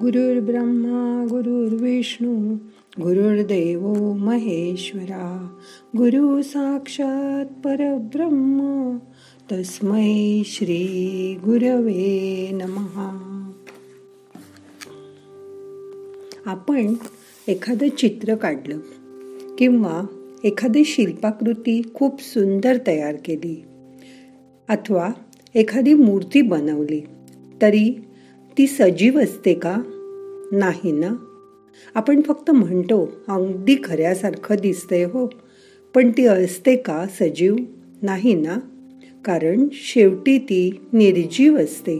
गुरुर्ब्रह्मा गुरुर्विष्णू गुरुर्देव महेश्वरा गुरु साक्षात परब्रह्म तस्मै श्री गुरवे नमहा आपण एखादं चित्र काढलं किंवा एखादी शिल्पाकृती खूप सुंदर तयार केली अथवा एखादी मूर्ती बनवली तरी ती सजीव असते का? नाही ना. आपण फक्त म्हणतो अगदी खऱ्यासारखं दिसतंय हो. पण ती असते का सजीव? नाही ना. कारण शेवटी ती निर्जीव असते.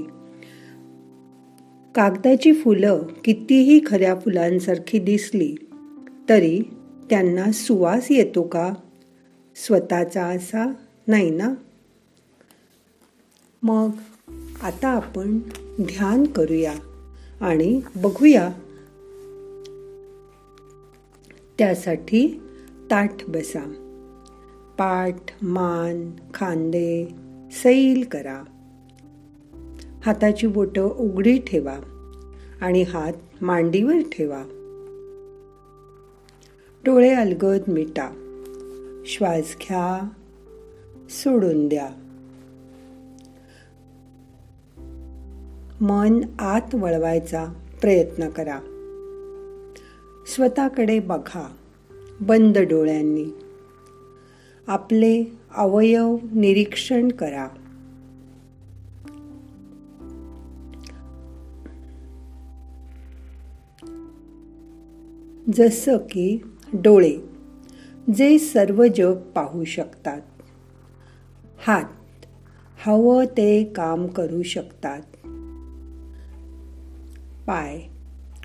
कागदाची फुलं कितीही खऱ्या फुलांसारखी दिसली तरी त्यांना सुवास येतो का? स्वतःचा असा? नाही ना. मग? आता आपण ध्यान करूया आणि बघूया. त्यासाठी ताठ बसा. पाठ मान खांदे सैल करा. हाताची बोटं उघडी ठेवा आणि हात मांडीवर ठेवा. डोळे अलगद मिटा. श्वास घ्या. सोडून द्या. मन आत वळवायचा प्रयत्न करा. स्वतःकडे बघा बंद डोळ्यांनी. आपले अवयव निरीक्षण करा. जसं की डोळे जे सर्व जग पाहू शकतात. हात हवं ते काम करू शकतात. पाय.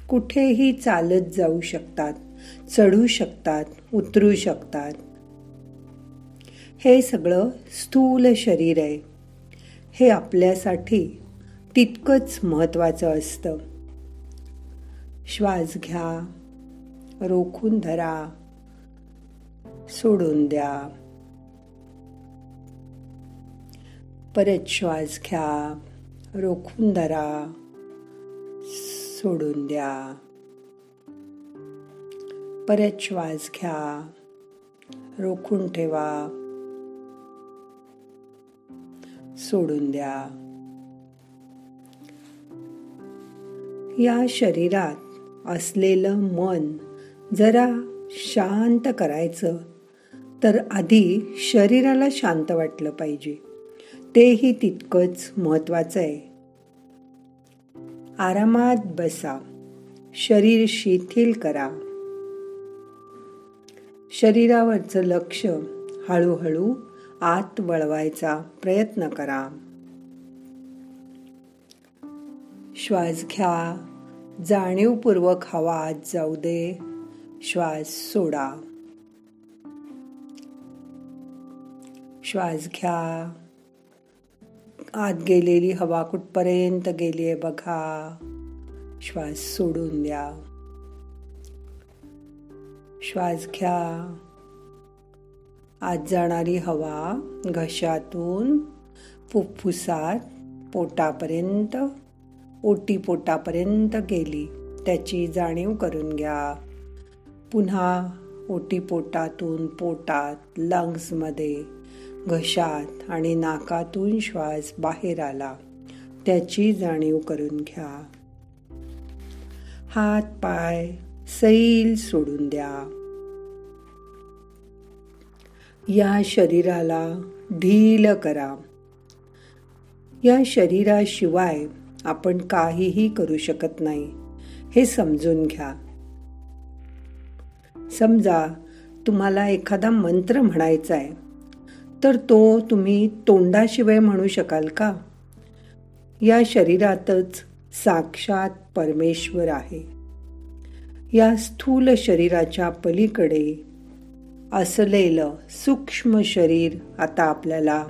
कुठेही चालत जाऊ शकतात चढू शकतात उतरू शकतात. हे सगळं स्थूल शरीर आहे. हे आपल्यासाठी तितकंच महत्त्वाचं असतं. श्वास घ्या रोखून धरा सोडून द्या. परत श्वास घ्या रोखून धरा. सोडून द्या. परत श्वास घ्या. रोखून ठेवा. सोडून द्या. या शरीरात असलेलं मन जरा शांत करायचं तर आधी शरीराला शांत वाटलं पाहिजे. तेही तितकंच महत्वाचं आहे. आरामात बसा. शरीर शिथिल करा. शरीरावरचं लक्ष हळूहळू आत वळवायचा प्रयत्न करा. श्वास घ्या. जाणीवपूर्वक हवा आत जाऊ दे. श्वास सोडा. श्वास घ्या. आत गेलेली हवा कुठपर्यंत गेली आहे बघा. श्वास सोडून द्या. श्वास घ्या. आत जाणारी हवा घशातून फुफ्फुसात पोटापर्यंत ओटी पोटापर्यंत गेली. त्याची जाणीव करून घ्या. पुन्हा ओटी पोटातून पोटात लंग्समध्ये घशात आणि नाकातून श्वास बाहेर आला. त्याची जाणीव करून घ्या. हात पाय सैल सोडून द्या. या शरीराला ढील करा. या शरीराशिवाय आपण काहीही करू शकत नाही. हे समजून घ्या. समजा तुम्हाला एखादा मंत्र म्हणायचा आहे तर तो तुम्ही तोंडाशिवाय म्हणू शकाल का? या शरीरातच साक्षात परमेश्वर आहे. या स्थूल शरीराच्या पलीकडे असलेलं सूक्ष्म शरीर आता आपल्याला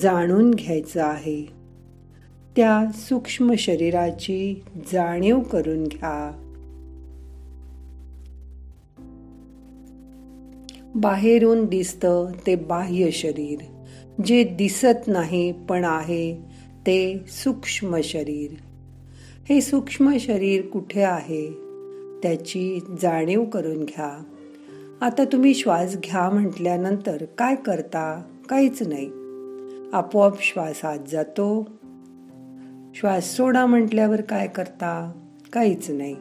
जाणून घ्यायचं आहे. त्या सूक्ष्म शरीराची जाणीव करून घ्या. बाहेरून दिसतं ते बाह्य शरीर. जे दिसत नाही पण आहे ते सूक्ष्म शरीर. हे सूक्ष्म शरीर कुठे आहे? त्याची जाणीव करून घ्या. आता तुम्ही श्वास घ्या म्हटल्यानंतर काय करता? काहीच नाही. आपोआप श्वास आत जातो. श्वास सोडा म्हटल्यावर काय करता? काहीच नाही.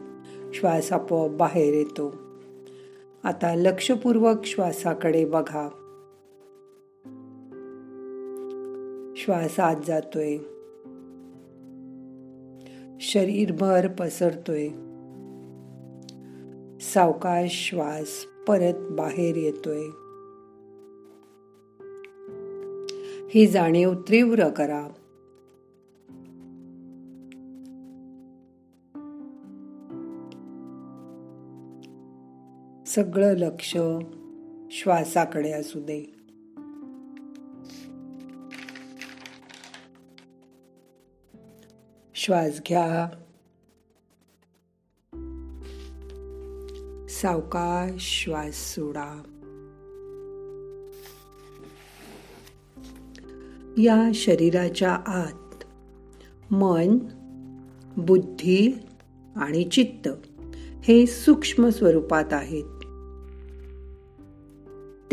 श्वास आपोआप बाहेर येतो. आता लक्षपूर्वक श्वासाकडे बघा. श्वास आत जातोय. शरीरभर पसरतोय. सावकाश श्वास परत बाहेर येतोय. ही जाणीव तीव्र करा. सगळं लक्ष श्वासाकडे असू दे. श्वास घ्या. सावकाश श्वास सोडा. या शरीराच्या आत मन बुद्धी आणि चित्त हे सूक्ष्म स्वरूपात आहेत.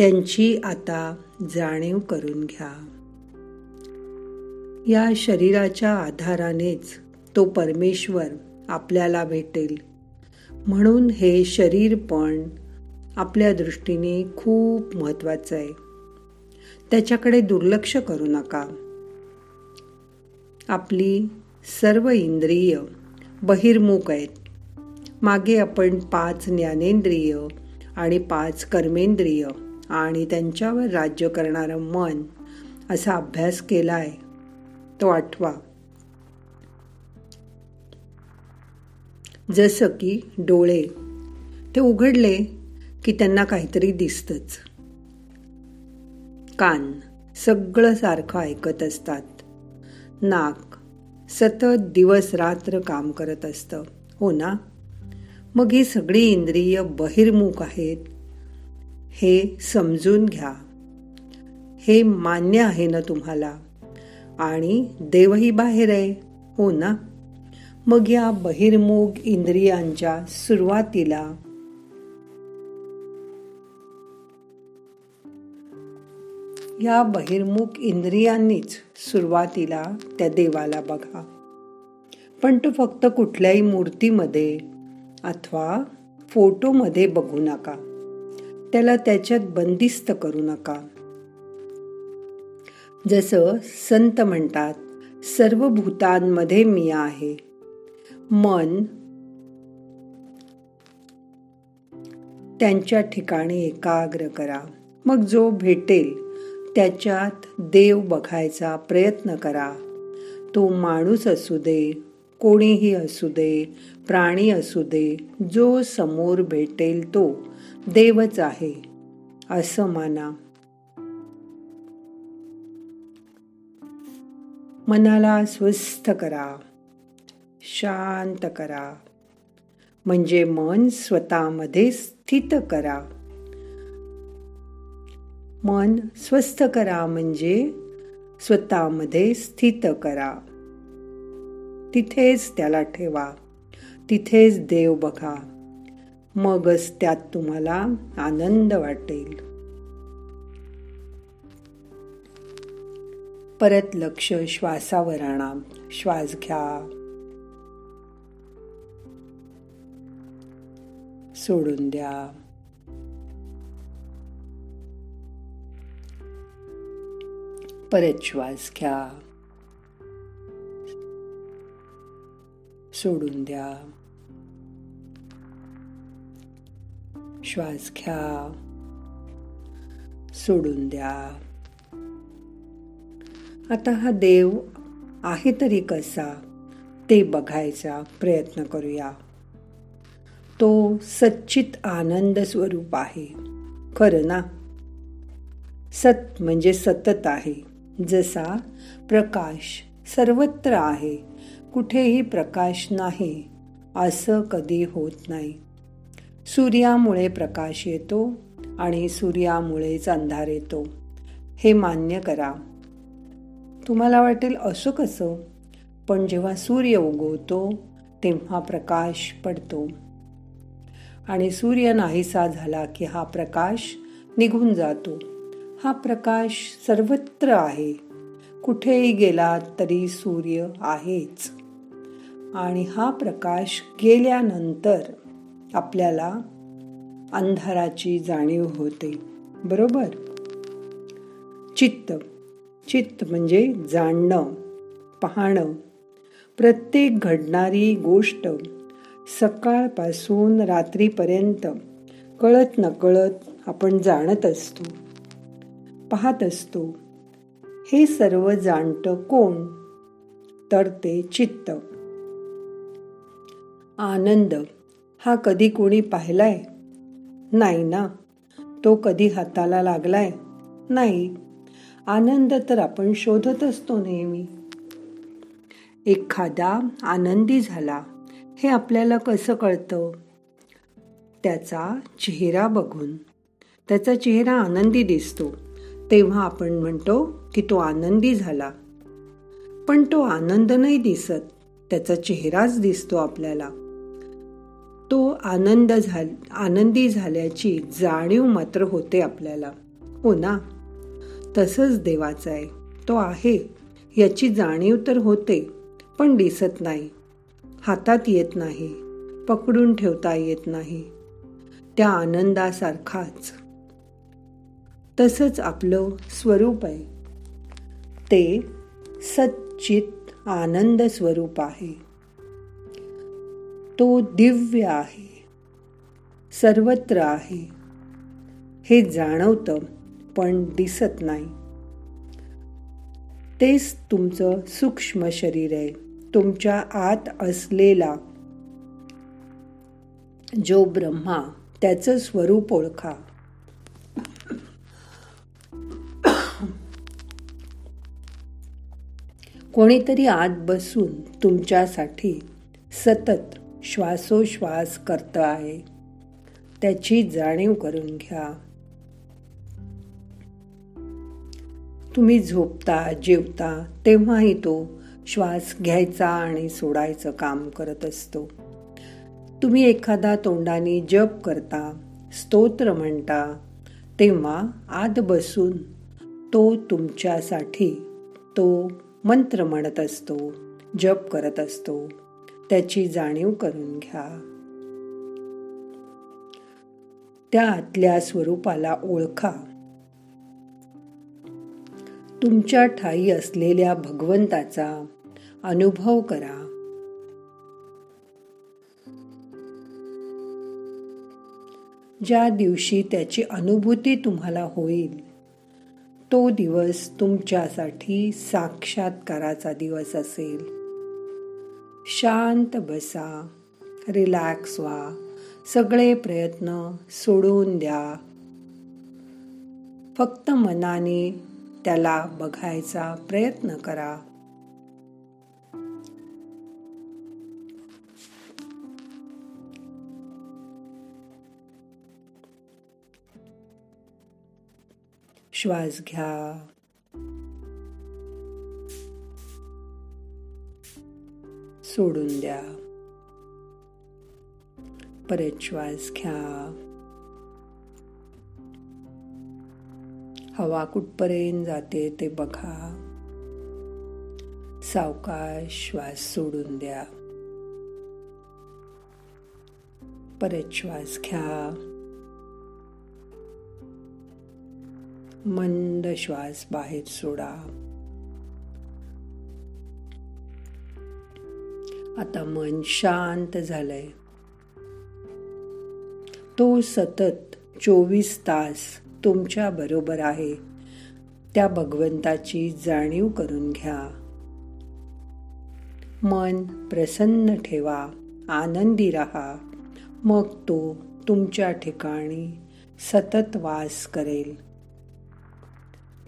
त्यांची आता जाणीव करून घ्या. या शरीराच्या आधारानेच तो परमेश्वर आपल्याला भेटेल. म्हणून हे शरीर पण आपल्या दृष्टीने खूप महत्वाचं आहे. त्याच्याकडे दुर्लक्ष करू नका. आपली सर्व इंद्रिय बहिर्मुख आहेत. मागे आपण पाच ज्ञानेंद्रिय आणि पाच कर्मेंद्रिय आणि त्यांच्यावर राज्य करणारं मन असा अभ्यास केलाय तो आठवा. जसं की डोळे ते उघडले की त्यांना काहीतरी दिसतच. कान सगळं सारखं ऐकत असतात. नाक सतत दिवस रात्र काम करत असतं. हो ना? मग ही सगळी इंद्रिय बहिर्मुख आहेत. हे समजून घ्या. हे मान्य आहे ना तुम्हाला? आणि देवही बाहेर आहे हो ना? मग या बहिर्मुख इंद्रियांच्या सुरुवातीला या बहिर्मुख इंद्रियांनीच सुरुवातीला त्या देवाला बघा. पण तो फक्त कुठल्याही मूर्तीमध्ये अथवा फोटोमध्ये बघू नका. त्याला त्याच्यात बंदिस्त करू नका. जसं संत म्हणतात सर्व भूतांमध्ये मी आहे. मन त्यांच्या ठिकाणी एकाग्र करा. मग जो भेटेल त्याच्यात देव बघायचा प्रयत्न करा. तो माणूस असू दे कोणीही असू दे प्राणी असू दे जो समोर भेटेल तो. देवच आहे असं माना. मनाला स्वस्थ करा शांत करा. म्हणजे मन स्वतःमध्ये स्थित करा. मन स्वस्थ करा म्हणजे स्वतःमध्ये स्थित करा. तिथेच त्याला ठेवा तिथेच देव बघा. मगच त्यात तुम्हाला आनंद वाटेल. परत लक्ष श्वासावर आणा. श्वास घ्या. सोडून द्या. परत श्वास घ्या. सोडून द्या. श्वास घ्या. सोडून द्या. आता हा देव आहे तरी कसा ते बघायचा प्रयत्न करूया. तो सच्चित आनंद स्वरूप आहे. खरं ना? सत म्हणजे सतत आहे. जसा प्रकाश सर्वत्र आहे कुठेही प्रकाश नाही असं कधी होत नाही. सूर्यामुळे प्रकाश येतो आणि सूर्यामुळेच अंधार येतो. हे मान्य करा. तुम्हाला वाटेल असं कसं? पण जेव्हा सूर्य उगवतो तेव्हा प्रकाश पडतो. आणि सूर्य नाहीसा झाला की हा प्रकाश निघून जातो. हा प्रकाश सर्वत्र आहे. कुठेही गेला तरी सूर्य आहेच. आणि हा प्रकाश गेल्यानंतर आपल्याला अंधाराची जाणीव होते. बरोबर? चित्त. चित्त म्हणजे जाणणं पाहणं. प्रत्येक घडणारी गोष्ट सकाळपासून रात्रीपर्यंत कळत नकळत आपण जाणत असतो पाहत असतो. हे सर्व जाणत कोण? तर ते चित्त. आनंद. हा कधी कोणी पाहिलाय? नाही ना. तो कधी हाताला लागलाय? नाही. आनंद तर आपण शोधत असतो नेहमी. एखादा आनंदी झाला हे आपल्याला कसं कळतं? त्याचा चेहरा बघून. त्याचा चेहरा आनंदी दिसतो. तेव्हा आपण म्हणतो की तो आनंदी झाला. पण तो आनंद नाही दिसत. त्याचा चेहराच दिसतो आपल्याला. तो आनंद झाल आनंदी झाल्याची जाणीव मात्र होते आपल्याला. हो ना? तसंच देवाचं आहे. तो आहे. याची जाणीव तर होते पण दिसत नाही. हातात येत नाही. पकडून ठेवता येत नाही. त्या आनंदासारखाच. तसंच आपलं स्वरूप आहे. ते सच्चित आनंद स्वरूप आहे. तो दिव्य आहे सर्वत्र आहे. हे जाणवतं पण दिसत नाही. तेच तुमचं सूक्ष्म शरीर आहे तुमच्या आत असलेला जो ब्रह्मा त्याचं स्वरूप ओळखा. कोणीतरी आत बसून तुमच्यासाठी सतत श्वासोश्वास करत आहे. त्याची जाणीव करून घ्या. तुम्ही झोपता जेवता तेव्हाही तो श्वास घ्यायचा आणि सोडायचं काम करत असतो. तुम्ही एखादा तोंडाने जप करता स्तोत्र म्हणता तेव्हा आत बसून तो तुमच्यासाठी तो मंत्र म्हणत असतो जप करत असतो. त्याची जाणीव करून घ्या. त्या आतल्या स्वरूपाला ओळखा. तुमच्या ठाई असलेल्या भगवंताचा अनुभव करा. ज्या दिवशी त्याची अनुभूती तुम्हाला होईल तो दिवस तुमच्यासाठी साक्षात्काराचा दिवस असेल. शांत बसा रिलॅक्स व्हा. सगळे प्रयत्न सोडून द्या. फक्त मनाने त्याला बघायचा प्रयत्न करा. श्वास घ्या. सोडून द्या. परत श्वास घ्या. हवा कुठपर्यंत जाते ते बघा. सावकाश श्वास सोडून द्या. परत श्वास घ्या. मंद श्वास बाहेर सोडा. आता मन शांत झालंय. तो सतत चोवीस तास तुमच्या बरोबर आहे. त्या भगवंताची जाणीव करून घ्या. मन प्रसन्न ठेवा आनंदी राहा. मग तो तुमच्या ठिकाणी सतत वास करेल.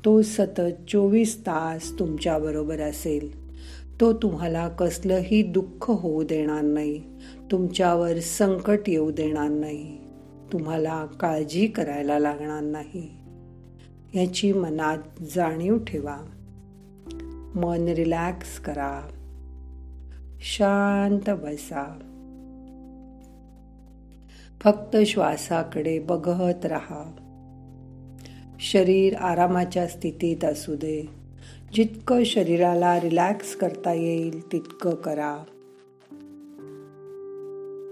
तो सतत चोवीस तास तुमच्याबरोबर असेल. तो तुम्हाला कसलंही दुःख होऊ देणार नाही. तुमच्यावर संकट येऊ देणार नाही. तुम्हाला काळजी करायला लागणार नाही. याची मनात जाणीव ठेवा. मन रिलॅक्स करा. शांत बसा. फक्त श्वासाकडे बघत राहा. शरीर आरामाच्या स्थितीत असू दे. जितकं शरीराला रिलॅक्स करता येईल तितकं करा.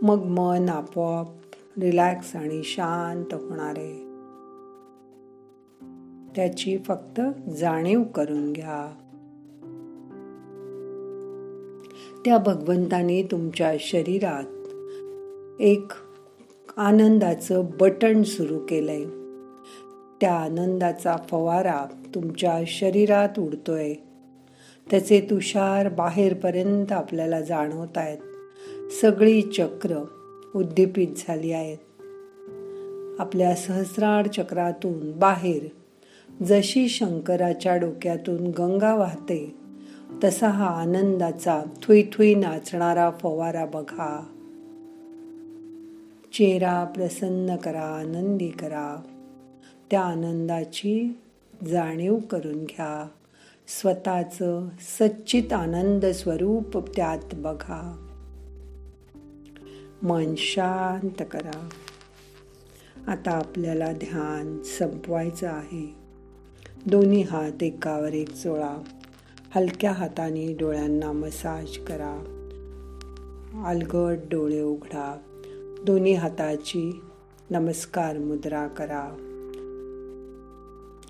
मग मन आपोआप रिलॅक्स आणि शांत होणार आहे. त्याची फक्त जाणीव करून घ्या. त्या भगवंताने तुमच्या शरीरात एक आनंदाचं बटन सुरू केलंय. त्या आनंदाचा फवारा तुमच्या शरीरात उडतोय. त्याचे तुषार बाहेरपर्यंत आपल्याला जाणवत आहेत. सगळी चक्र उद्दीपित झाली आहेत. आपल्या सहस्रार चक्रातून बाहेर जशी शंकराच्या डोक्यातून गंगा वाहते तसा हा आनंदाचा थुई थुई नाचणारा फवारा बघा. चेहरा प्रसन्न करा आनंदी करा. त्या आनंदाची जाणीव करून घ्या. स्वतःचं सच्चित आनंद स्वरूप त्यात बघा. मन शांत करा. आता आपल्याला ध्यान संपवायचं आहे. दोन्ही हात एकावर एक चोळा हलक्या हाताने डोळ्यांना मसाज करा. अलगट डोळे उघडा. दोन्ही हाताची नमस्कार मुद्रा करा.